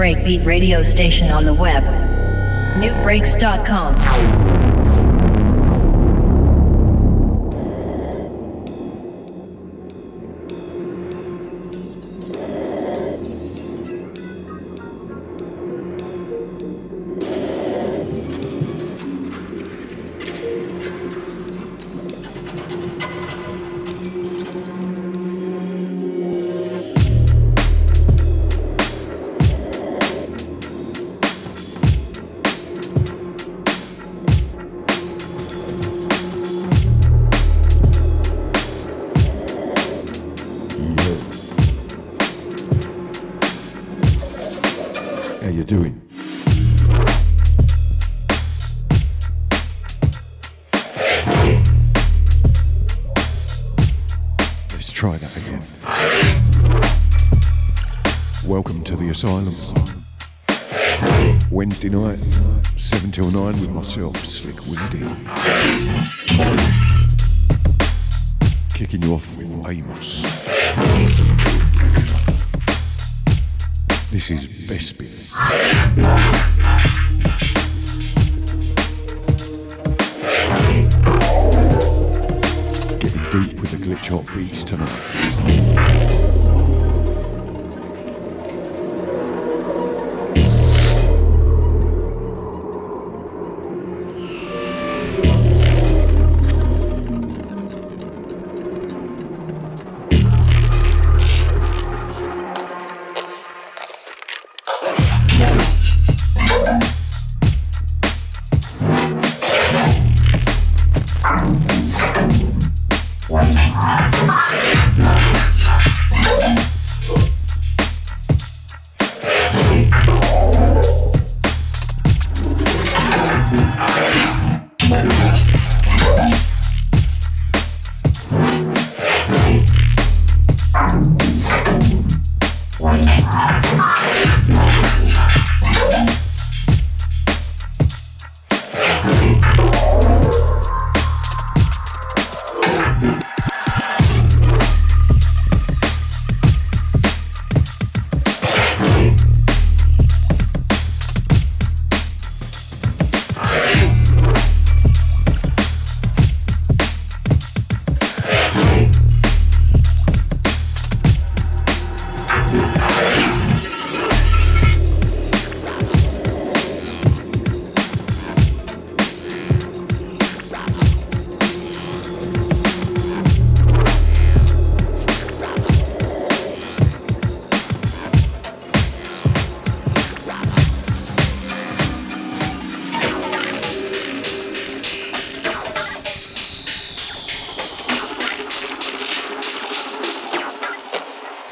breakbeat radio station on the web. Nubreaks.com.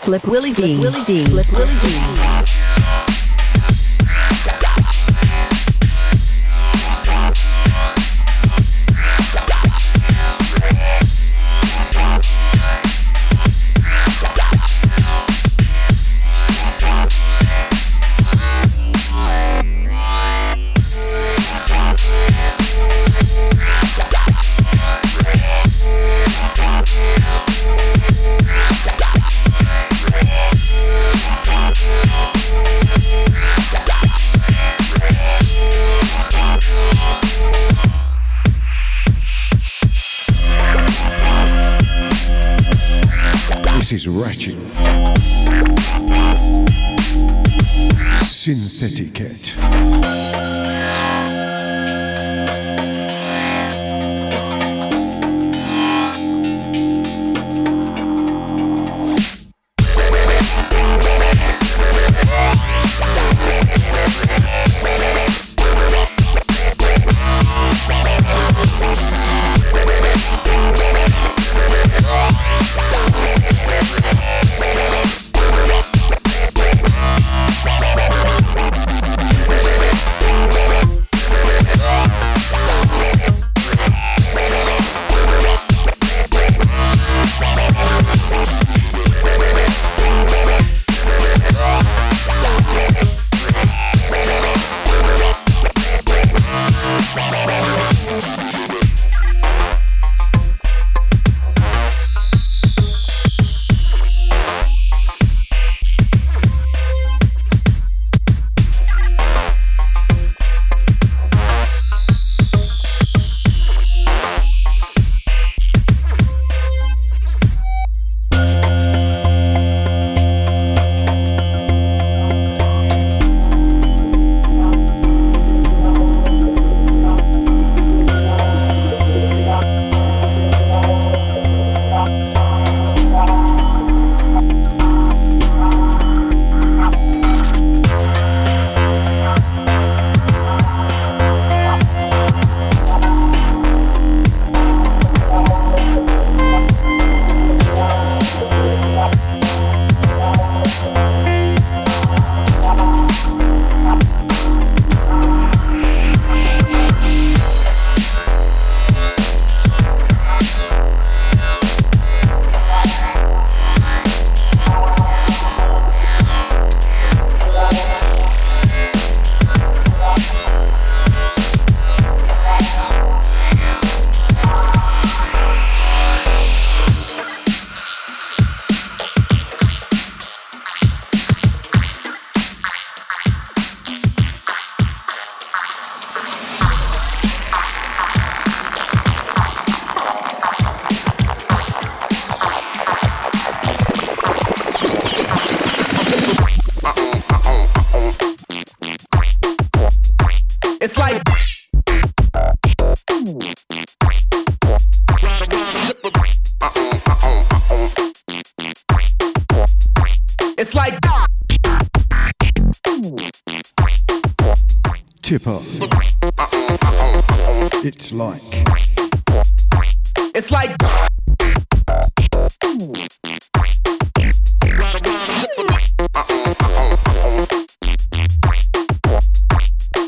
Slip Willie D. Slip Willie D. Slip Willie D.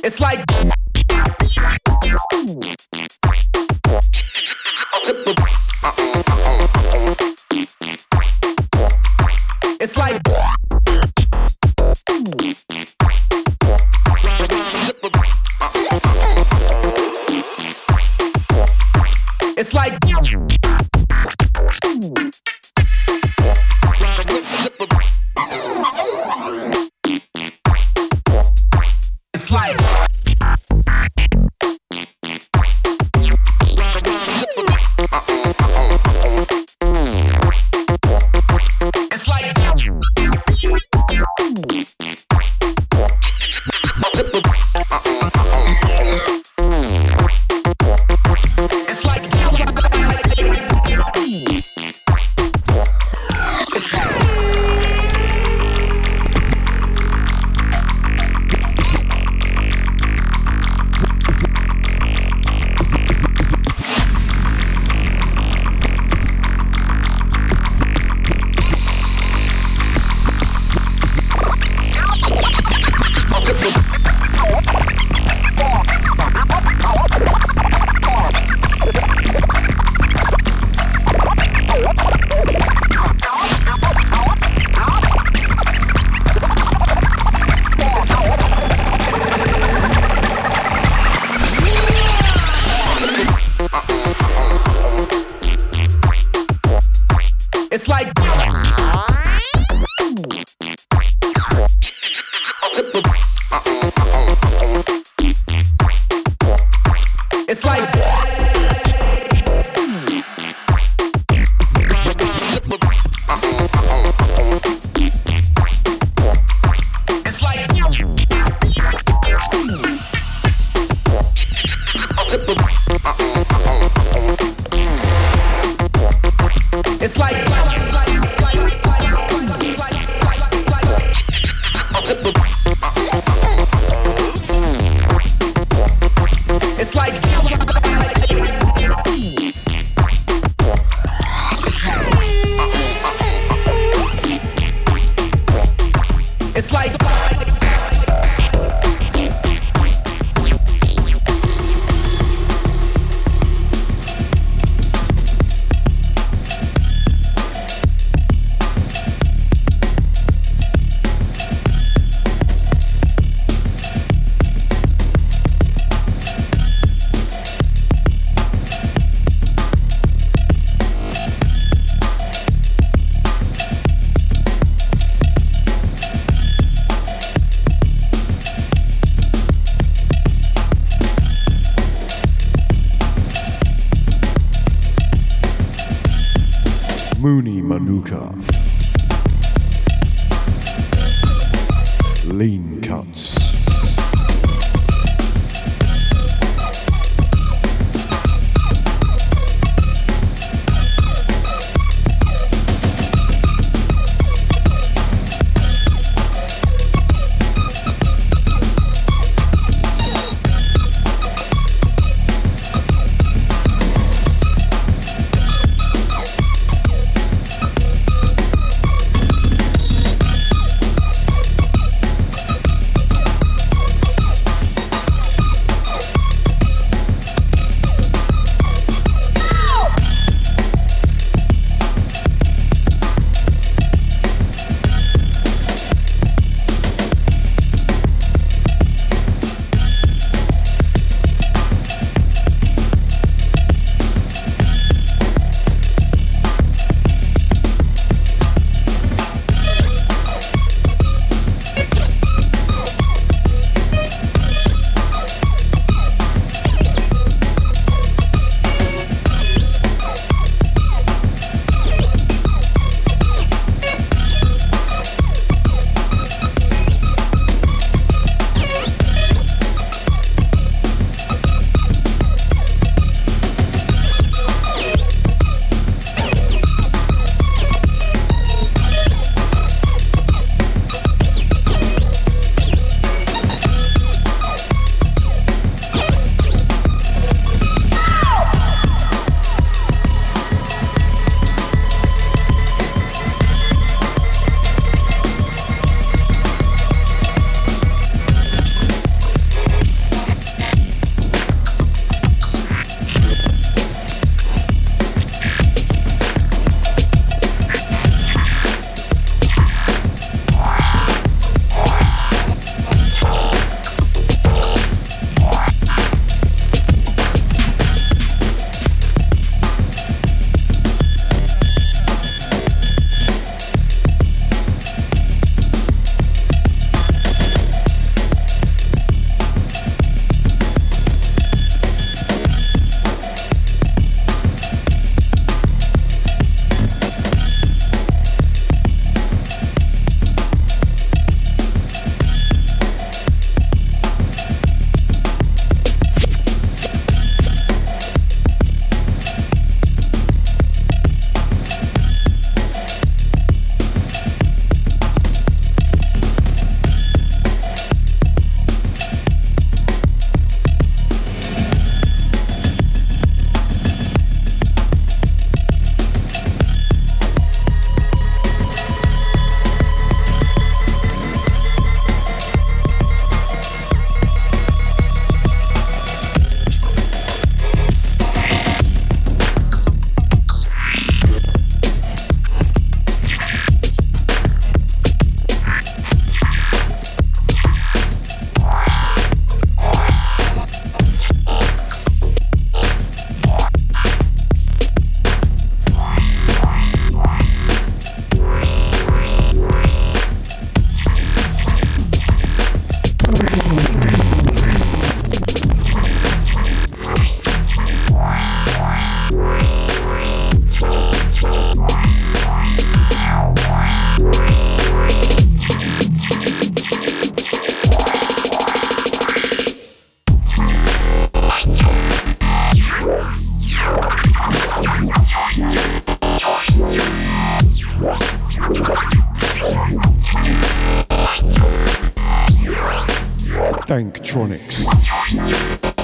It's like.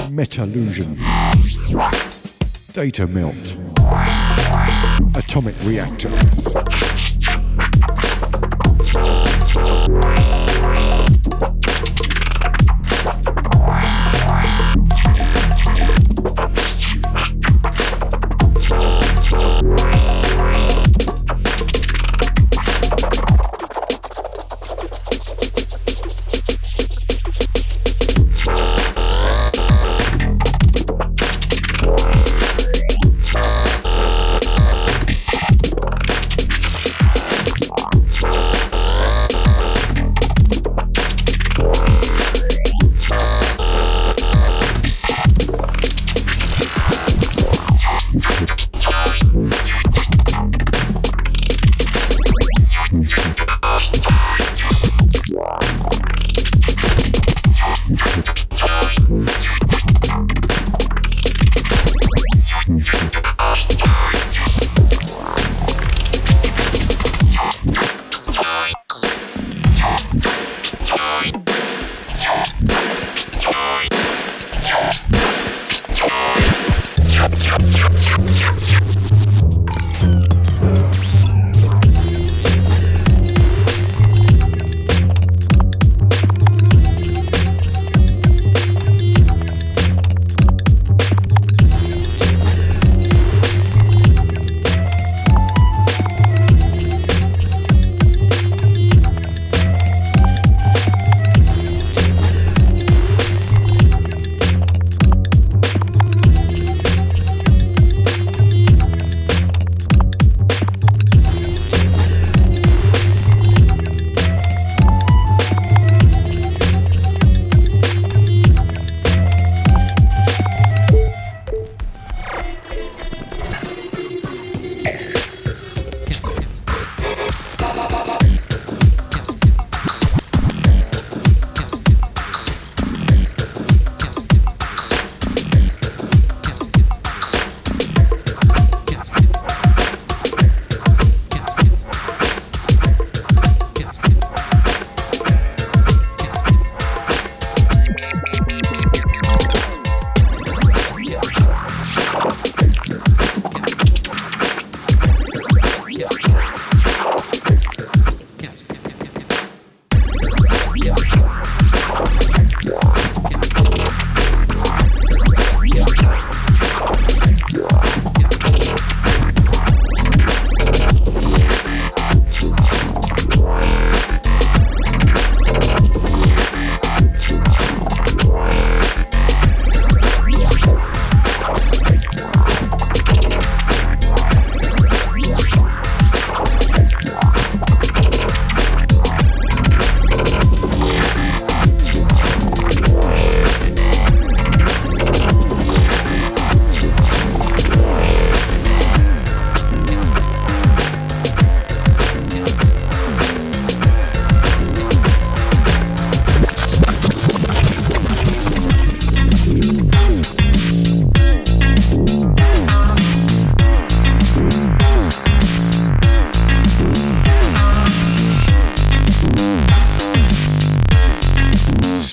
Metallusion, Data Melt, Atomic Reactor.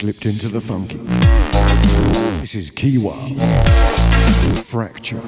slipped into the funky. This is Kiwa. Fracture.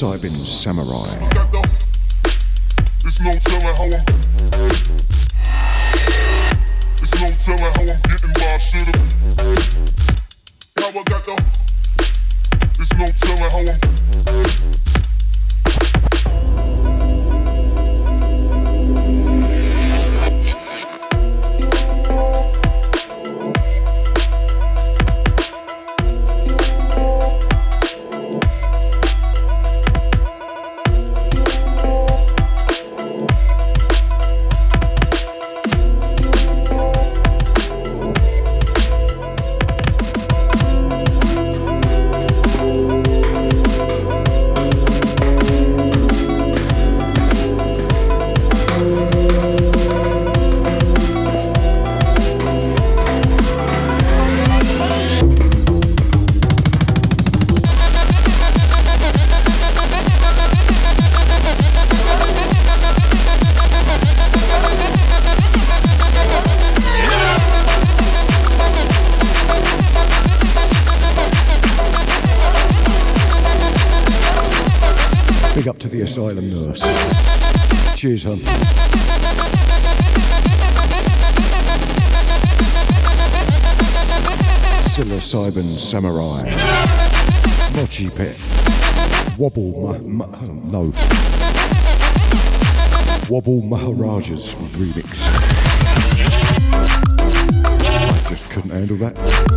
Psilocybin Samurai. Cheers, hun. Psilocybin Samurai. Mochi Pit. Eh? Wobble ma- ma- no. Wobble Maharajas remix. I just couldn't handle that.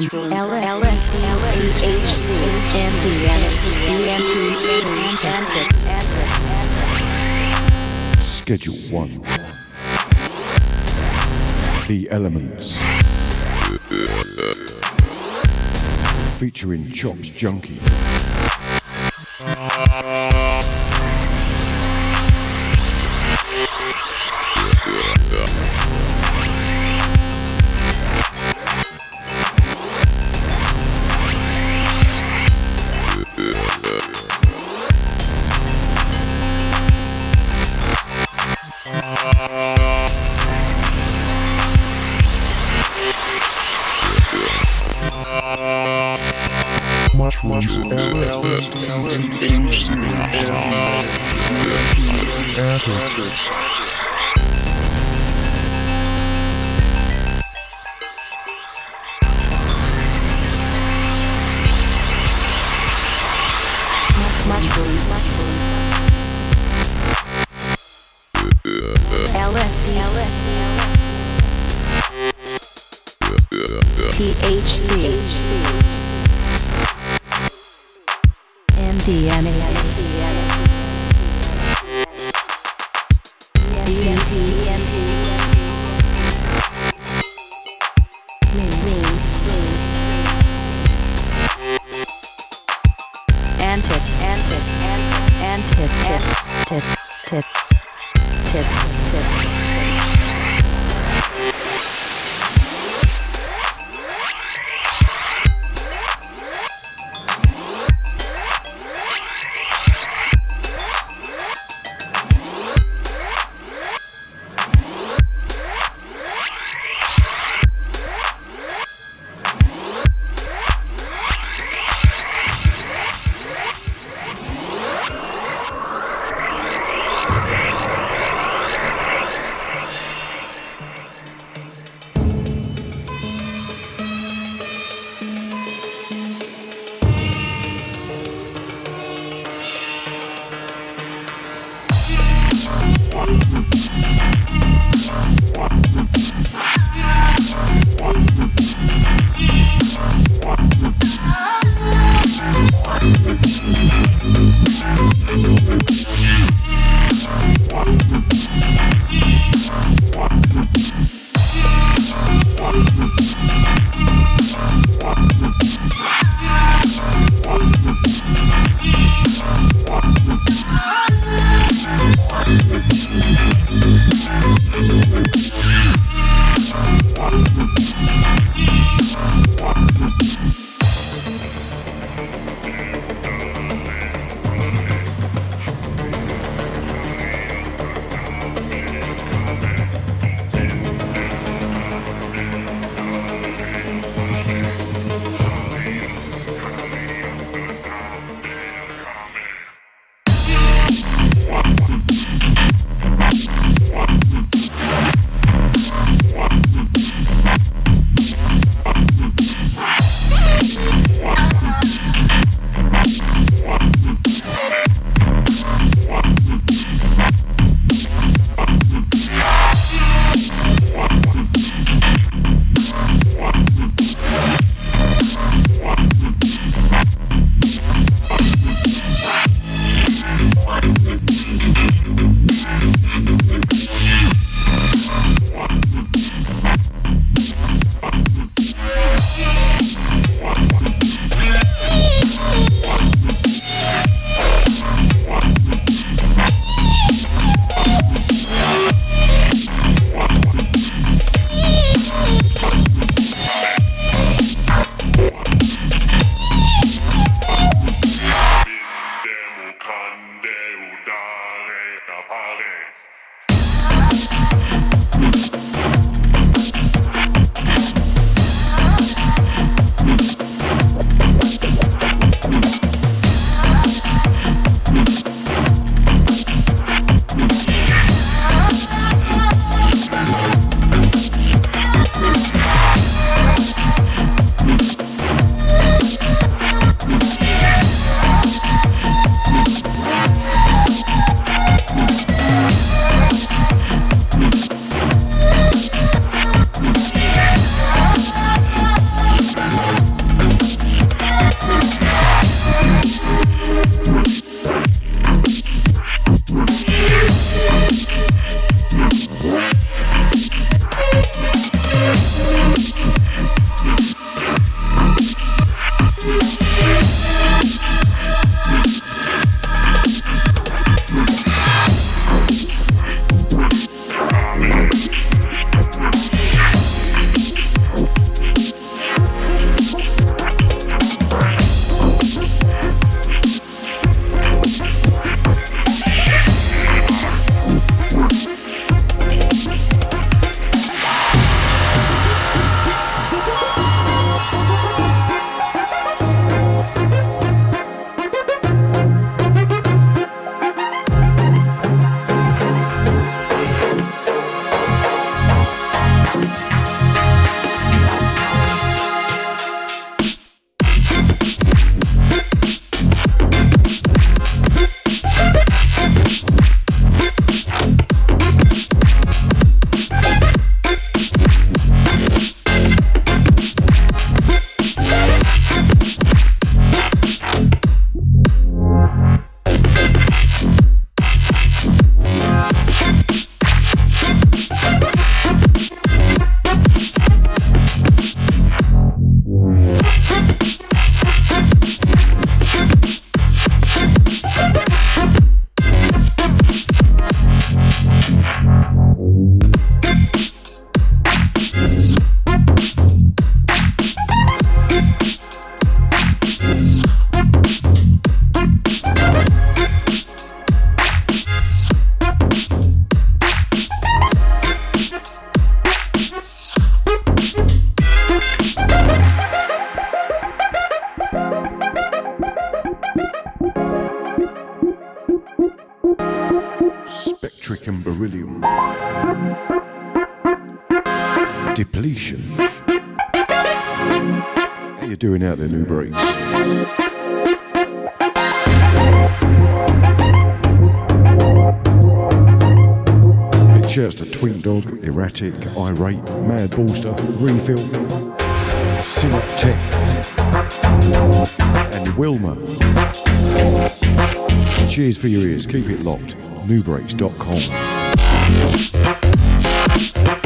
Mushrooms, LSD, THC, MDMA, DMT, and Schedule 1. The Elements. Featuring Chops Junkie. Ballster, Refill, and Wilma. Cheers for your ears. Keep it locked. Nubreaks.com.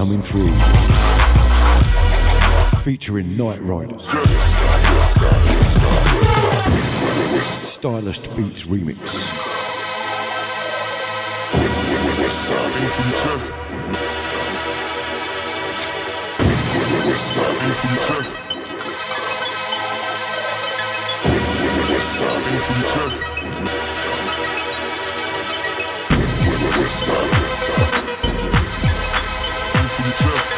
coming through. Featuring Night Riders. Stylust Beats Remix. Westside, just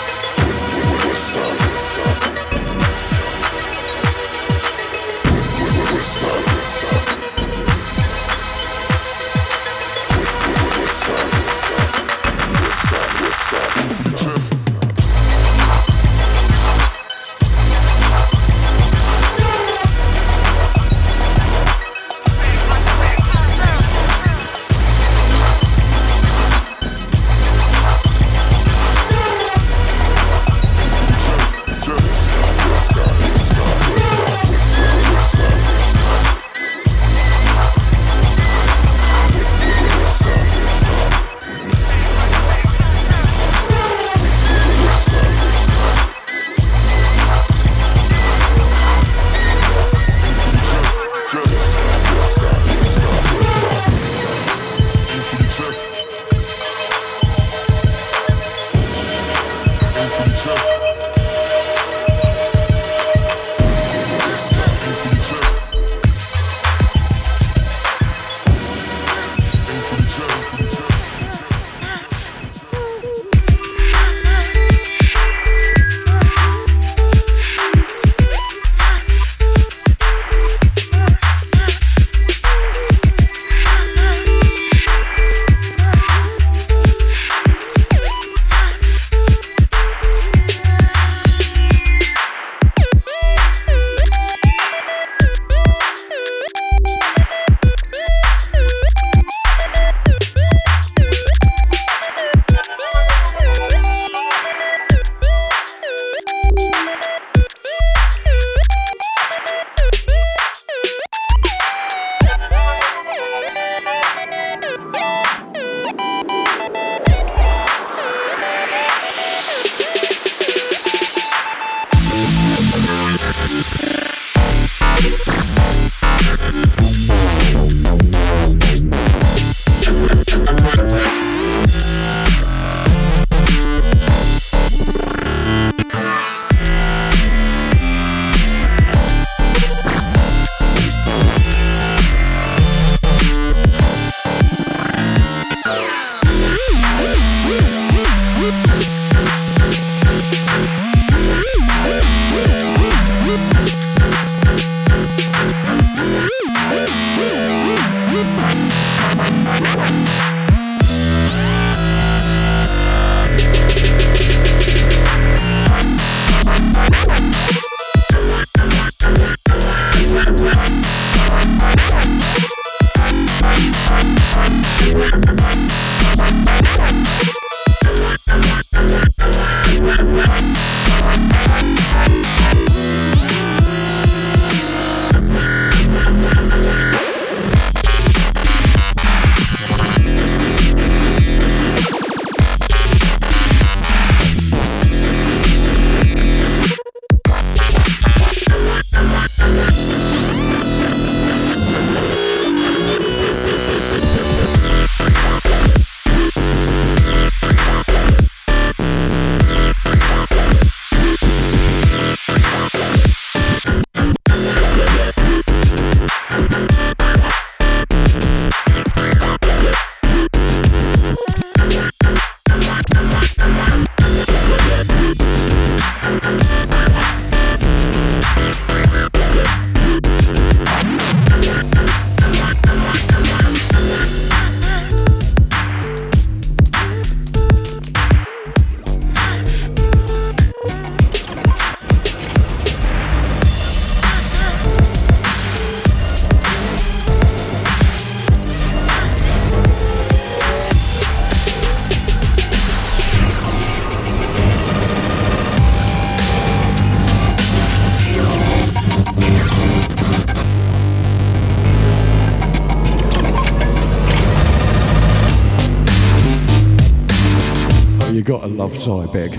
Love Cybeg.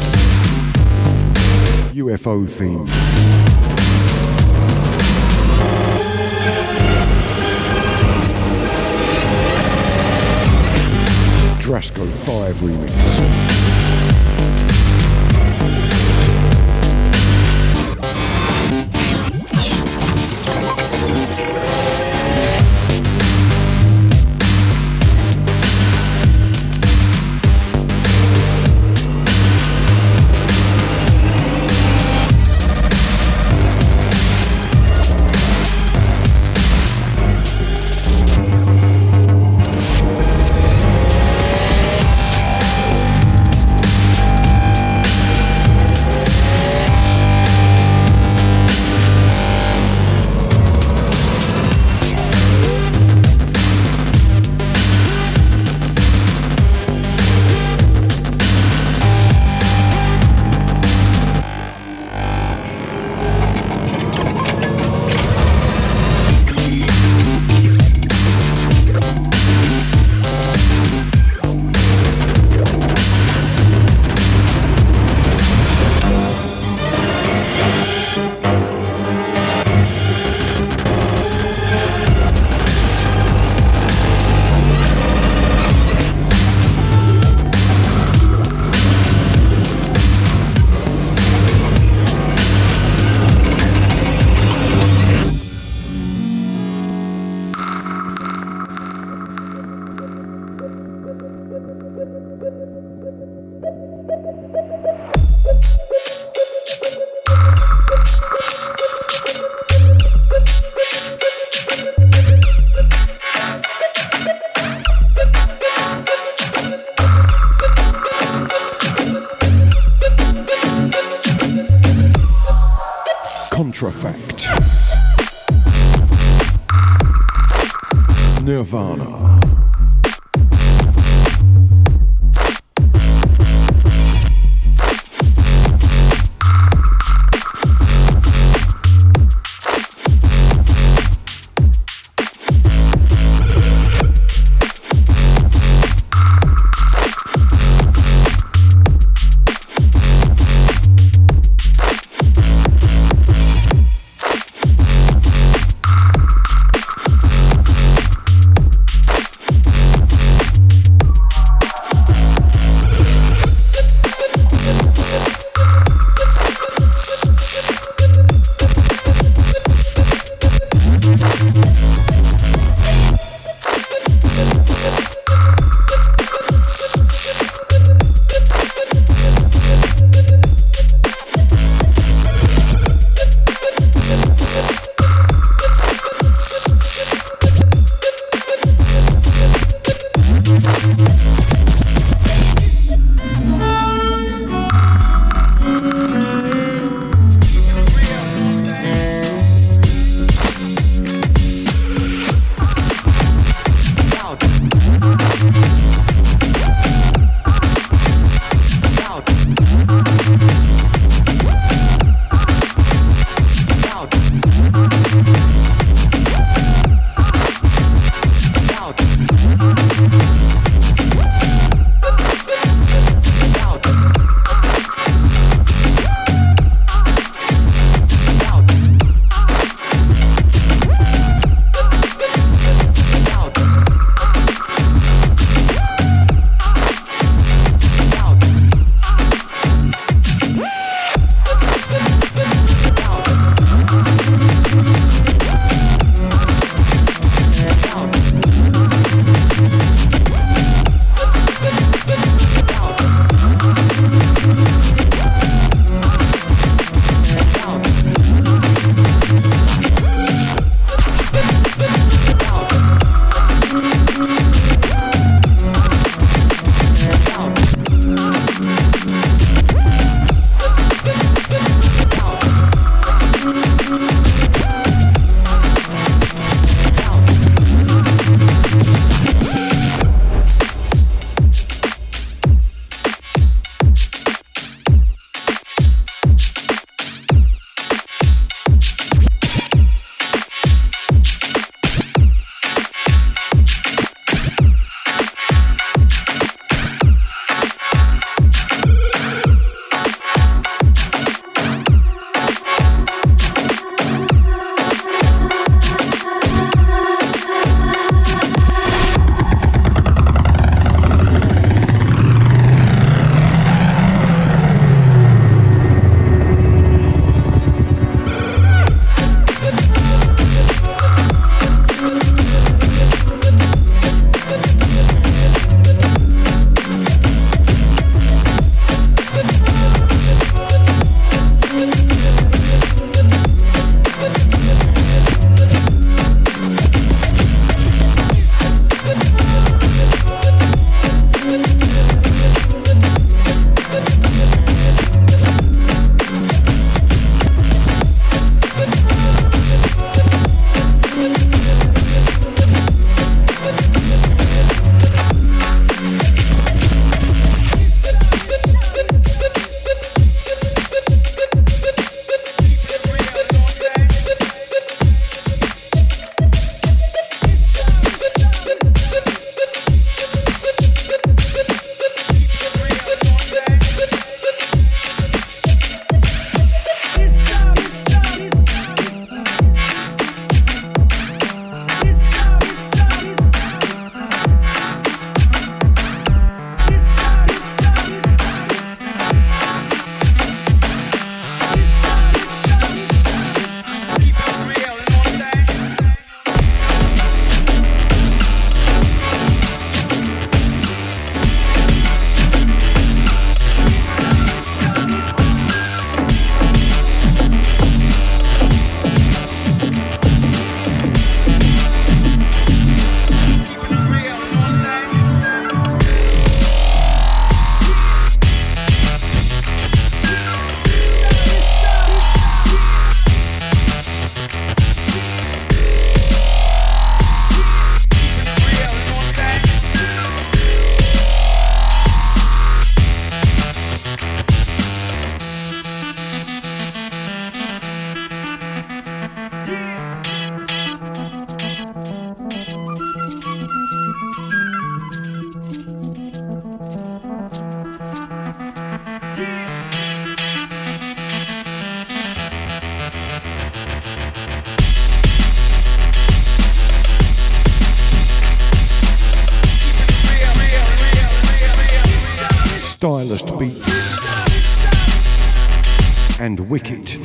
UFO theme. Drasco 5 remix.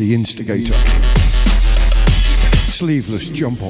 The Instigator. Sleeveless Jump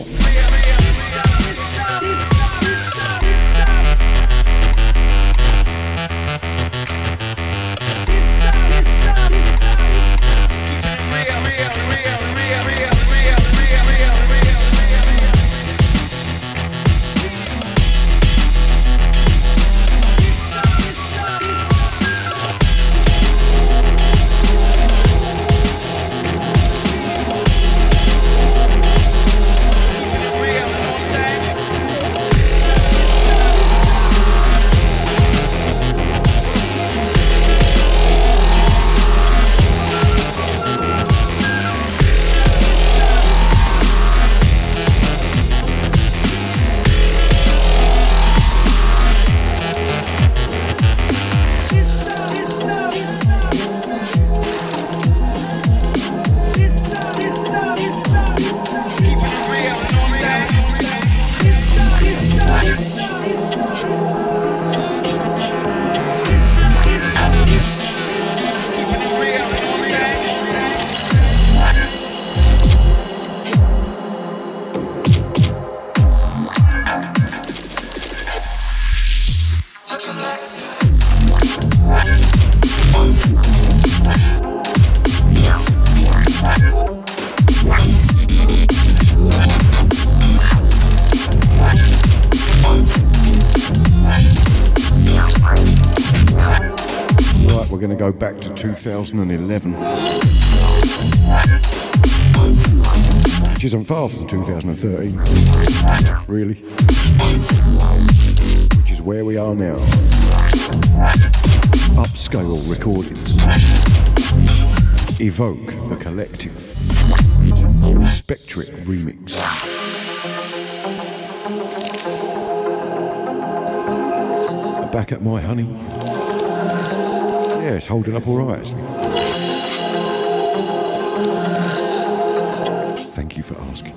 2011. Which isn't far from 2013. Really. Which is where we are now. Upscale recordings. Evoke the Collective. Spectric Remix. Back at my honey. Yeah, it's holding up all right, actually. Thank you for asking.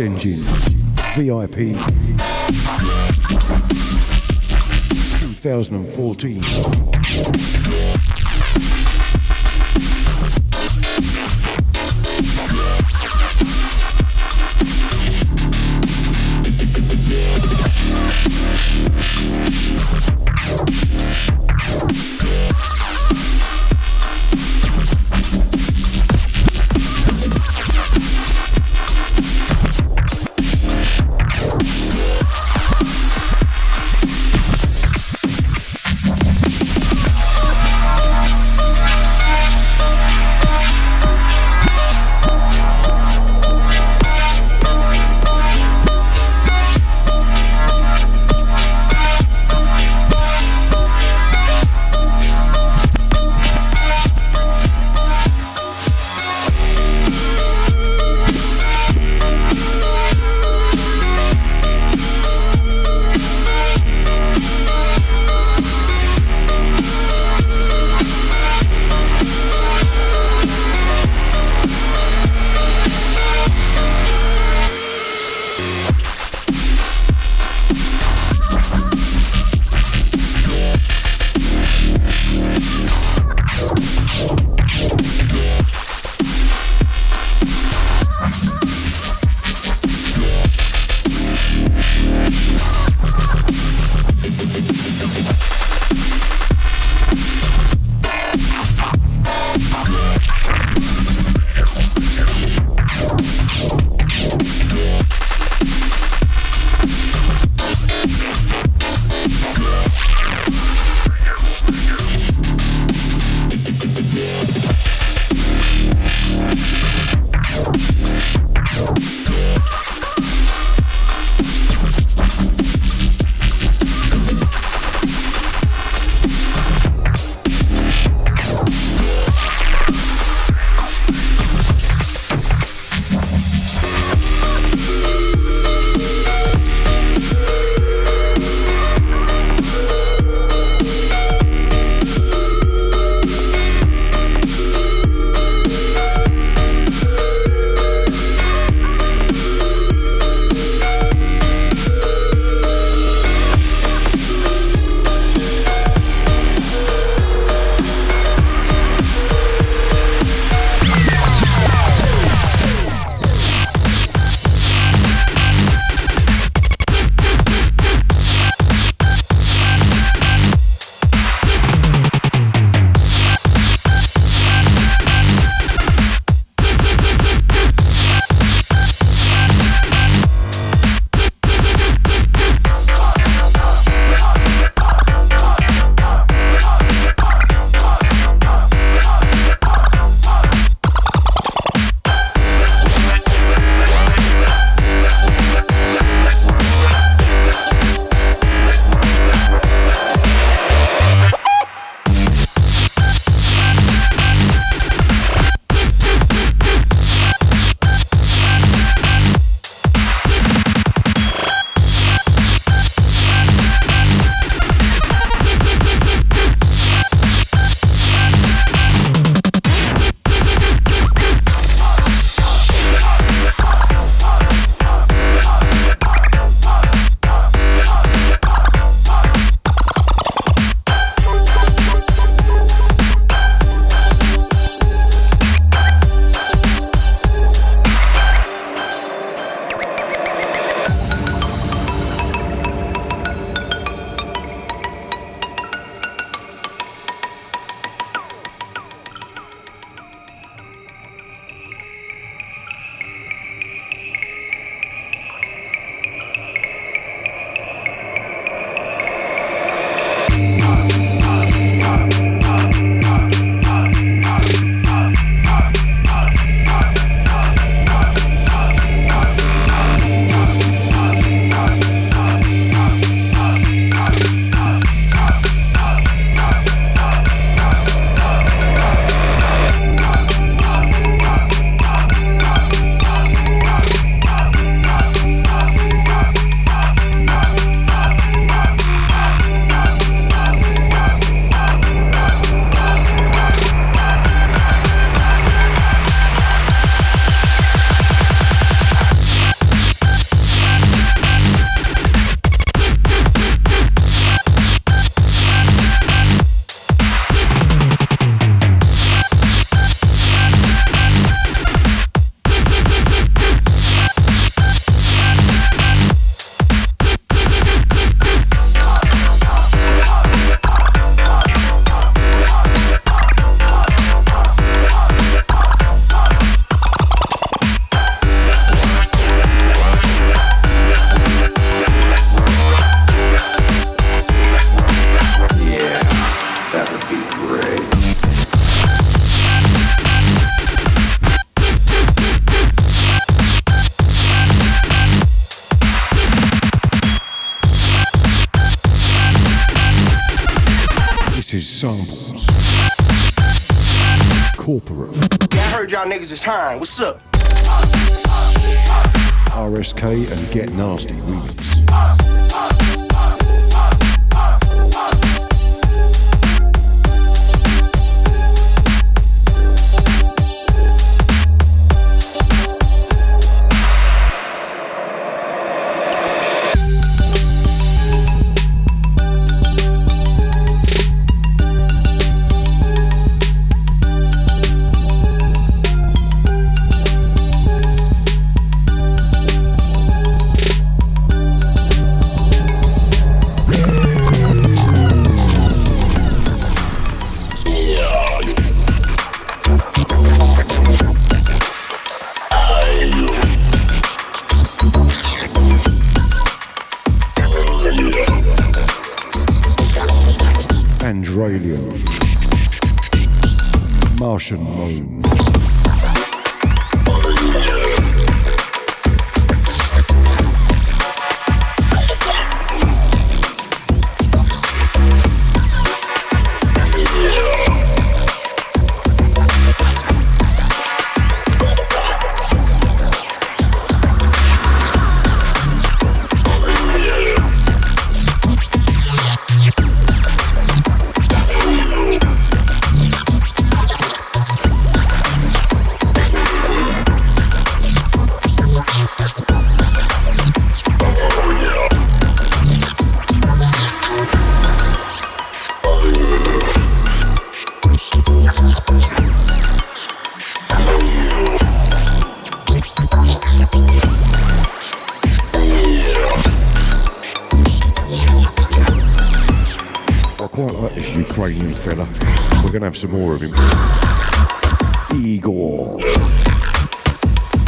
Engine. VIP. 2014.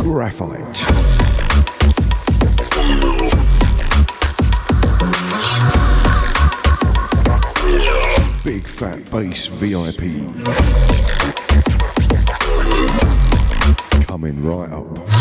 Graphite. Big fat bass VIP. Coming right up.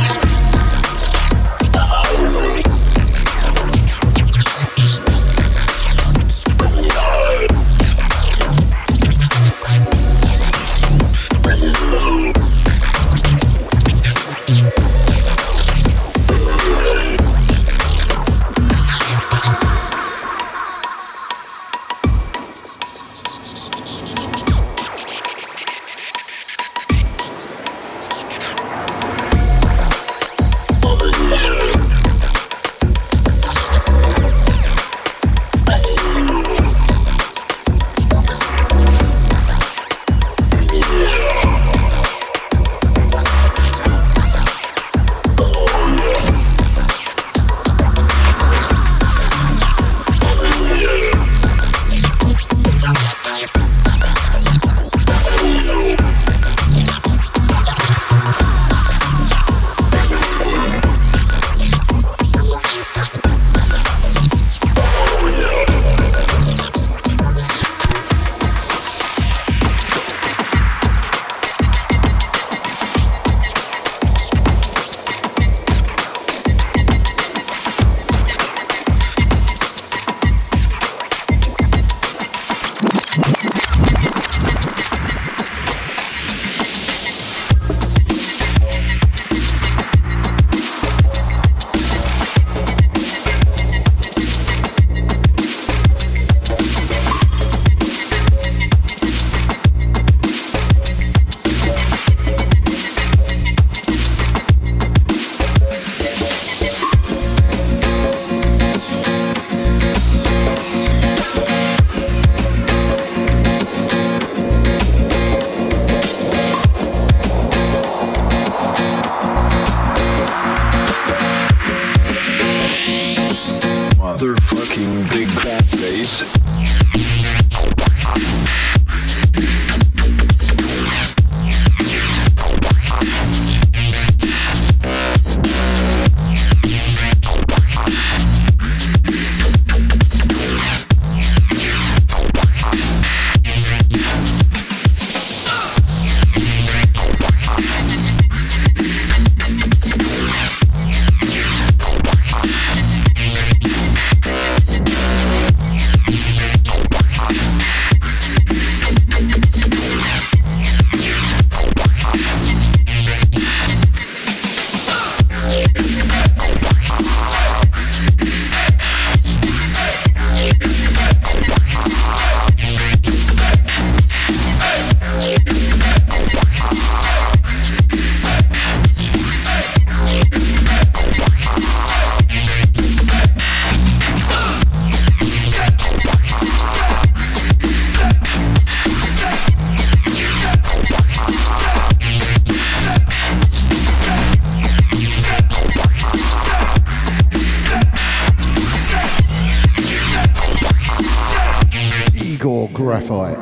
Igor Graphite.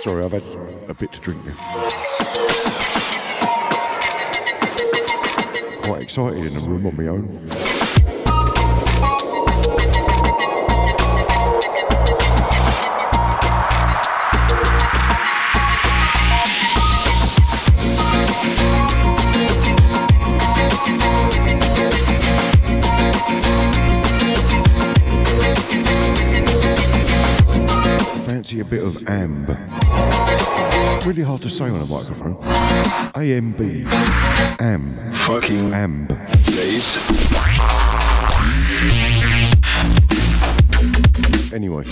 Sorry, I've had a bit to drink. Quite excited in a room on my own. Bit of amb. Really hard to say on a microphone. AMB. Am. Fucking Amb. bass. Anyway.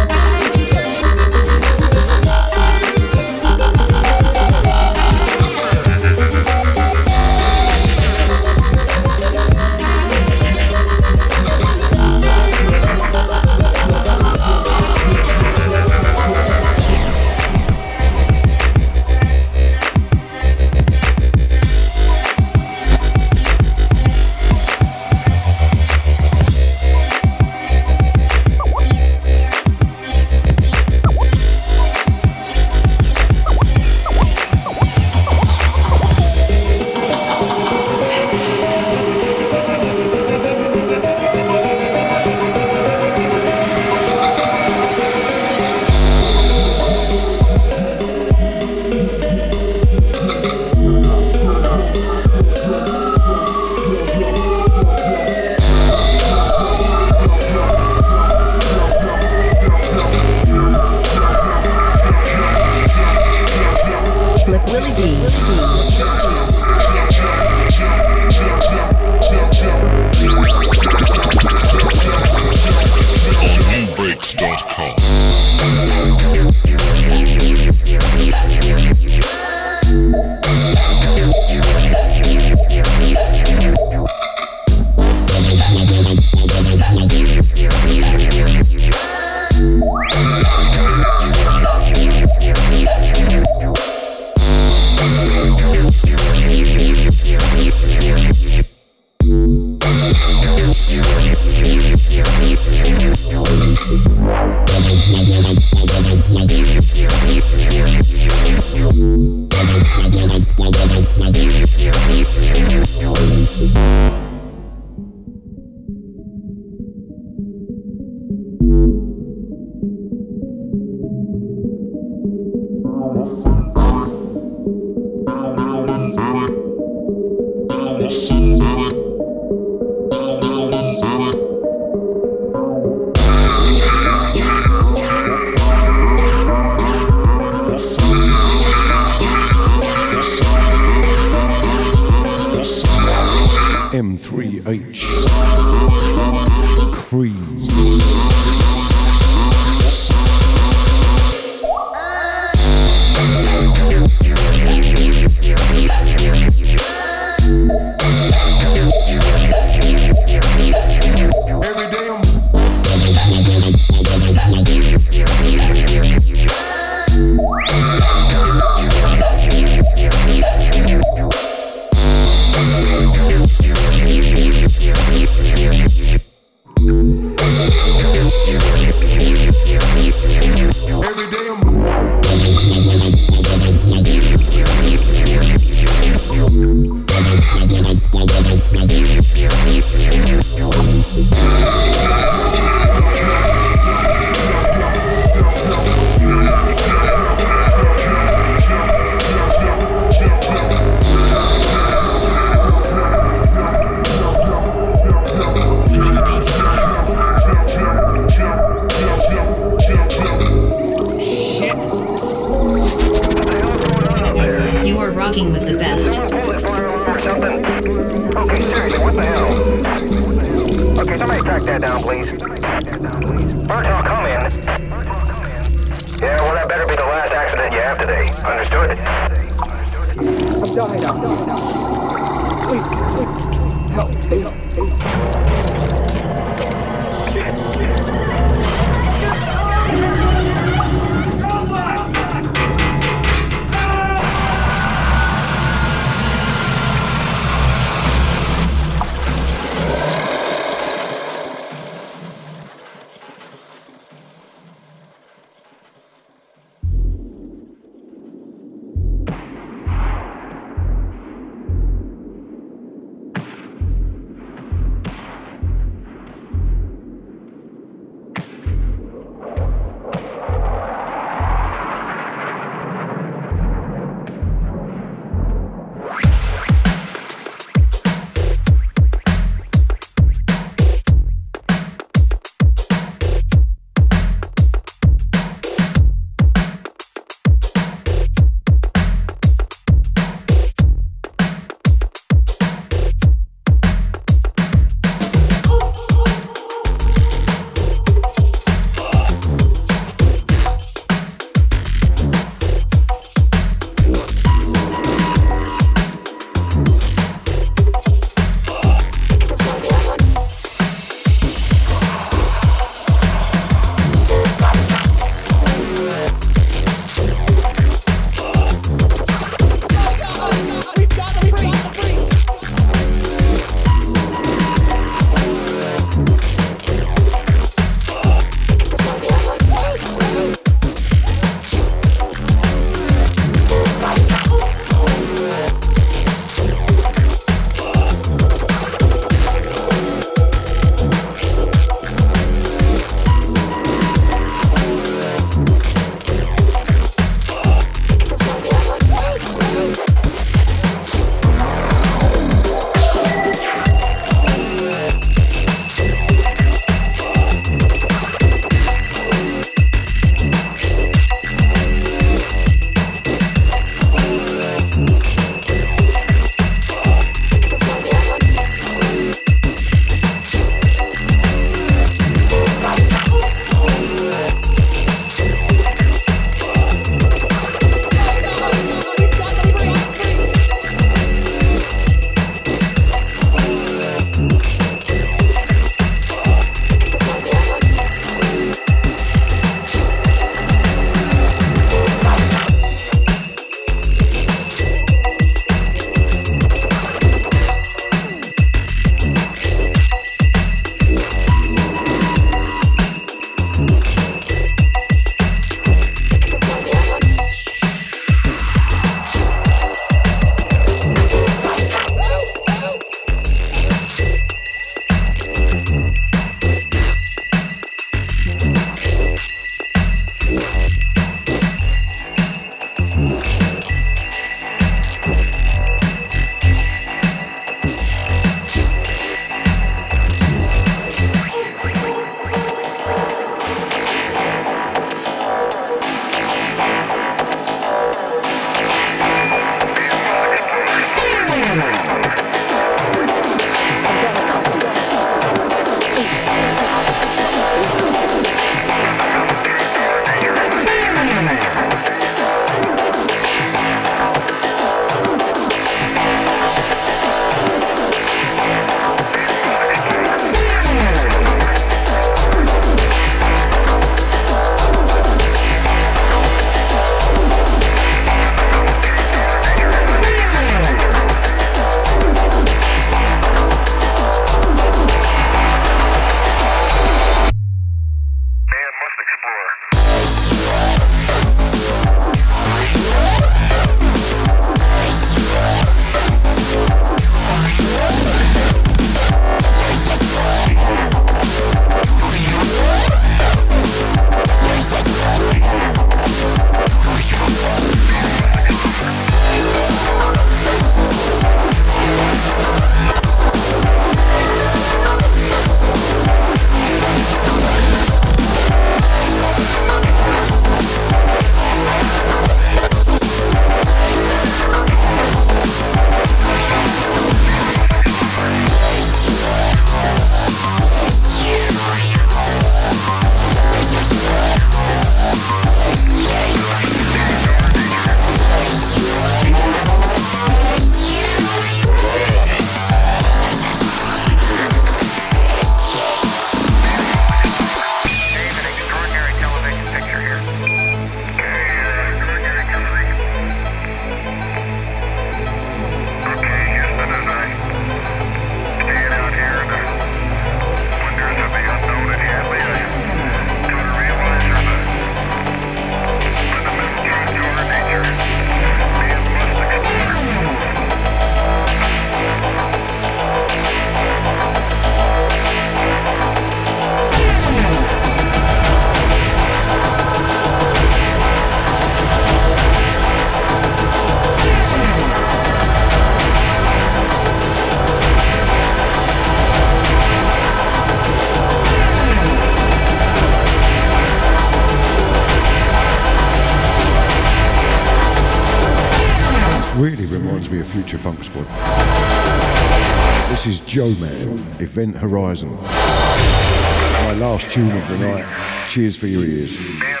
Event Horizon. My last tune of the night. Cheers for your ears.